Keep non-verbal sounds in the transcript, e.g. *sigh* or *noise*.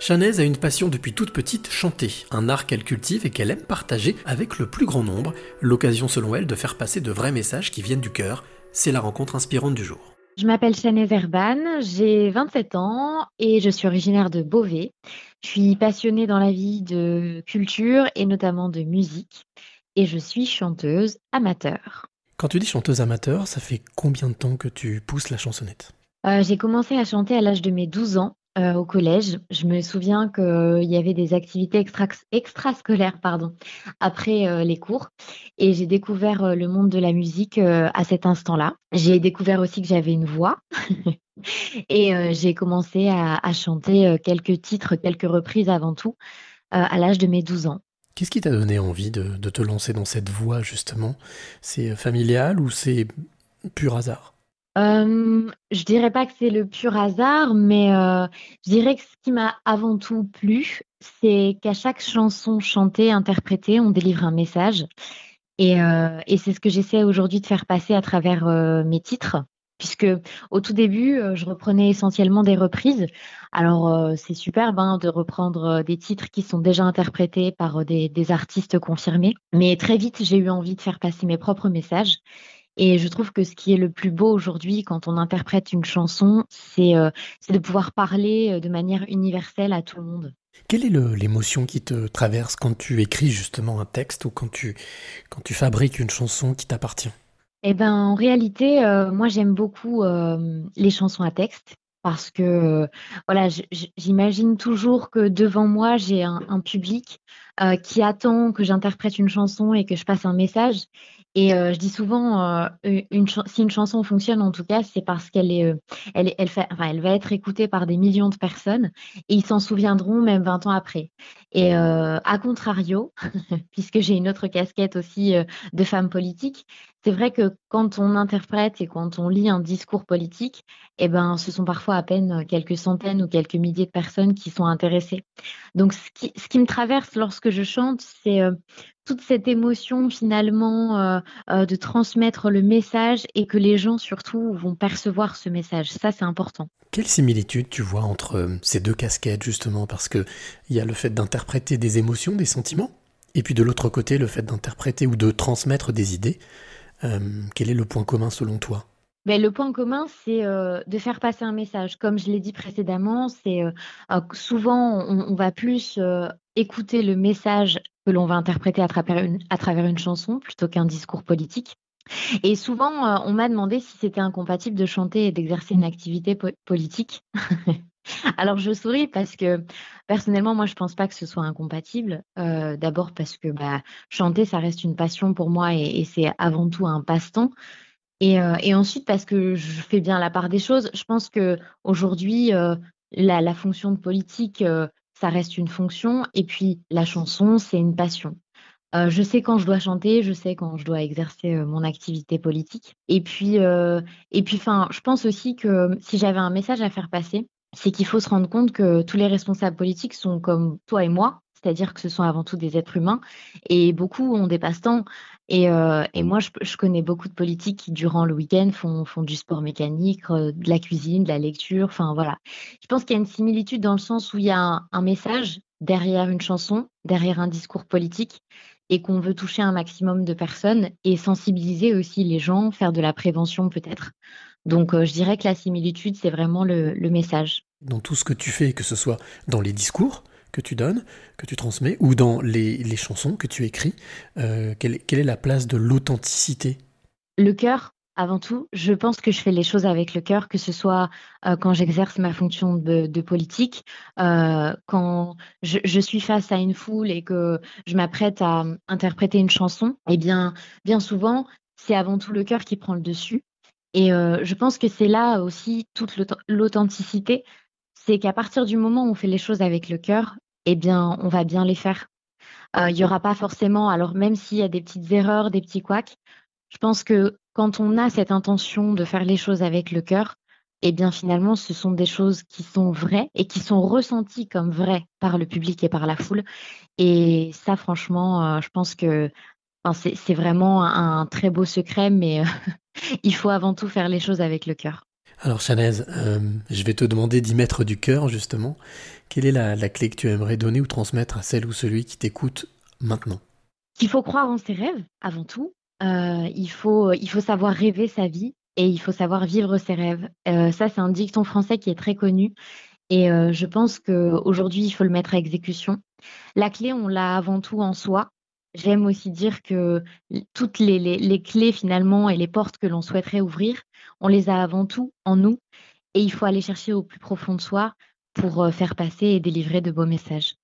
Chanaise a une passion depuis toute petite, chanter, un art qu'elle cultive et qu'elle aime partager avec le plus grand nombre, l'occasion selon elle de faire passer de vrais messages qui viennent du cœur, c'est la rencontre inspirante du jour. Je m'appelle Chanaise Erban, j'ai 27 ans et je suis originaire de Beauvais. Je suis passionnée dans la vie de culture et notamment de musique et je suis chanteuse amateur. Quand tu dis chanteuse amateur, ça fait combien de temps que tu pousses la chansonnette? Euh, J'ai commencé à chanter à l'âge de mes 12 ans euh, au collège. Je me souviens qu'il euh, y avait des activités extra extrascolaires pardon, après euh, les cours et j'ai découvert le monde de la musique à cet instant-là. J'ai découvert aussi que j'avais une voix *laughs* et j'ai commencé à, chanter quelques titres, quelques reprises avant tout à l'âge de mes 12 ans. Qu'est-ce qui t'a donné envie de, de, te lancer dans cette voie justement? C'est familial ou c'est pur hasard? Je dirais pas que c'est le pur hasard, mais je dirais que ce qui m'a avant tout plu, c'est qu'à chaque chanson chantée, interprétée, on délivre un message. Et, c'est ce que j'essaie aujourd'hui de faire passer à travers mes titres, puisque au tout début, je reprenais essentiellement des reprises. Alors c'est superbe hein, de reprendre des titres qui sont déjà interprétés par des artistes confirmés, mais très vite, j'ai eu envie de faire passer mes propres messages. Et je trouve que ce qui est le plus beau aujourd'hui quand on interprète une chanson, c'est euh, de pouvoir parler euh, de manière universelle à tout le monde. Quelle est l'émotion qui te traverse quand tu écris justement un texte ou quand tu, quand tu fabriques une chanson qui t'appartient? Eh ben, en réalité, euh, moi j'aime beaucoup les chansons à texte parce que voilà, j'imagine toujours que devant moi j'ai un, un, public qui attend que j'interprète une chanson et que je passe un message. Et euh, je dis souvent, euh, si une chanson fonctionne, en tout cas, c'est parce qu'elle est, euh, va être écoutée par des millions de personnes et ils s'en souviendront même 20 ans après. Et à contrario, *laughs* puisque j'ai une autre casquette aussi de femme politique, c'est vrai que quand on interprète et quand on lit un discours politique, eh ben, ce sont parfois à peine quelques centaines ou quelques milliers de personnes qui sont intéressées. Donc, ce qui, me traverse lorsque je chante, c'est toute cette émotion finalement euh, euh, de transmettre le message et que les gens surtout vont percevoir ce message. Ça, c'est important. Quelle similitude tu vois entre euh, ces deux casquettes justement? Parce qu'il y a le fait d'interpréter des émotions, des sentiments, et puis de l'autre côté, le fait d'interpréter ou de transmettre des idées. Quel est le point commun selon toi? Ben, le point commun, c'est de faire passer un message. Comme je l'ai dit précédemment, c'est souvent on, va plus écouter le message que l'on va interpréter à travers une, à travers une chanson plutôt qu'un discours politique. Et souvent, euh, on m'a demandé si c'était incompatible de chanter et d'exercer une activité politique. *laughs* *laughs* Alors je souris parce que personnellement, moi, je pense pas que ce soit incompatible. Euh, d'abord parce que bah, chanter, ça reste une passion pour moi et, c'est avant tout un passe-temps. Et, euh, et, ensuite parce que je fais bien la part des choses. Je pense que aujourd'hui, la, la, fonction de politique ça reste une fonction. Et puis la chanson, c'est une passion. Euh, je sais quand je dois chanter, je sais quand je dois exercer euh, mon activité politique. Et puis, euh, et puis, enfin, je pense aussi que si j'avais un message à faire passer, c'est qu'il faut se rendre compte que tous les responsables politiques sont comme toi et moi, c'est-à-dire que ce sont avant tout des êtres humains, et beaucoup ont des passe-temps. Et, euh, moi, je, connais beaucoup de politiques qui, durant le week-end, font, du sport mécanique, euh, de la cuisine, de la lecture, enfin voilà. Je pense qu'il y a une similitude dans le sens où il y a un message derrière une chanson, derrière un discours politique, et qu'on veut toucher un maximum de personnes et sensibiliser aussi les gens, faire de la prévention peut-être. Donc, euh, je dirais que la similitude, c'est vraiment le, le message. Dans tout ce que tu fais, que ce soit dans les discours, que tu donnes, que tu transmets, ou dans les, les chansons que tu écris, euh, quelle, quelle, est la place de l'authenticité? Le cœur, avant tout. Je pense que je fais les choses avec le cœur, que ce soit euh, quand j'exerce ma fonction de, de politique, euh, quand je, je, suis face à une foule et que je m'apprête à interpréter une chanson, eh bien, bien souvent, c'est avant tout le cœur qui prend le dessus. Et euh, je pense que c'est là aussi toute l'authenticité, c'est qu'à partir du moment où on fait les choses avec le cœur, eh bien, on va bien les faire. Euh, il n'y aura pas forcément, alors même s'il y a des petites erreurs, des petits couacs, je pense que quand on a cette intention de faire les choses avec le cœur, eh bien finalement, ce sont des choses qui sont vraies et qui sont ressenties comme vraies par le public et par la foule. Et ça, franchement, euh, je pense que enfin, c'est vraiment un, très beau secret, mais euh, il faut avant tout faire les choses avec le cœur. Alors Chanez, euh, je vais te demander d'y mettre du cœur justement. Quelle est la, la, clé que tu aimerais donner ou transmettre à celle ou celui qui t'écoute maintenant? Il faut croire en ses rêves avant tout. Euh, il, faut, il faut savoir rêver sa vie et il faut savoir vivre ses rêves. Euh, ça, c'est un dicton français qui est très connu et euh, je pense qu'aujourd'hui, il faut le mettre à exécution. La clé, on l'a avant tout en soi. J'aime aussi dire que toutes les, les, clés finalement et les portes que l'on souhaiterait ouvrir, on les a avant tout en nous et il faut aller chercher au plus profond de soi pour faire passer et délivrer de beaux messages.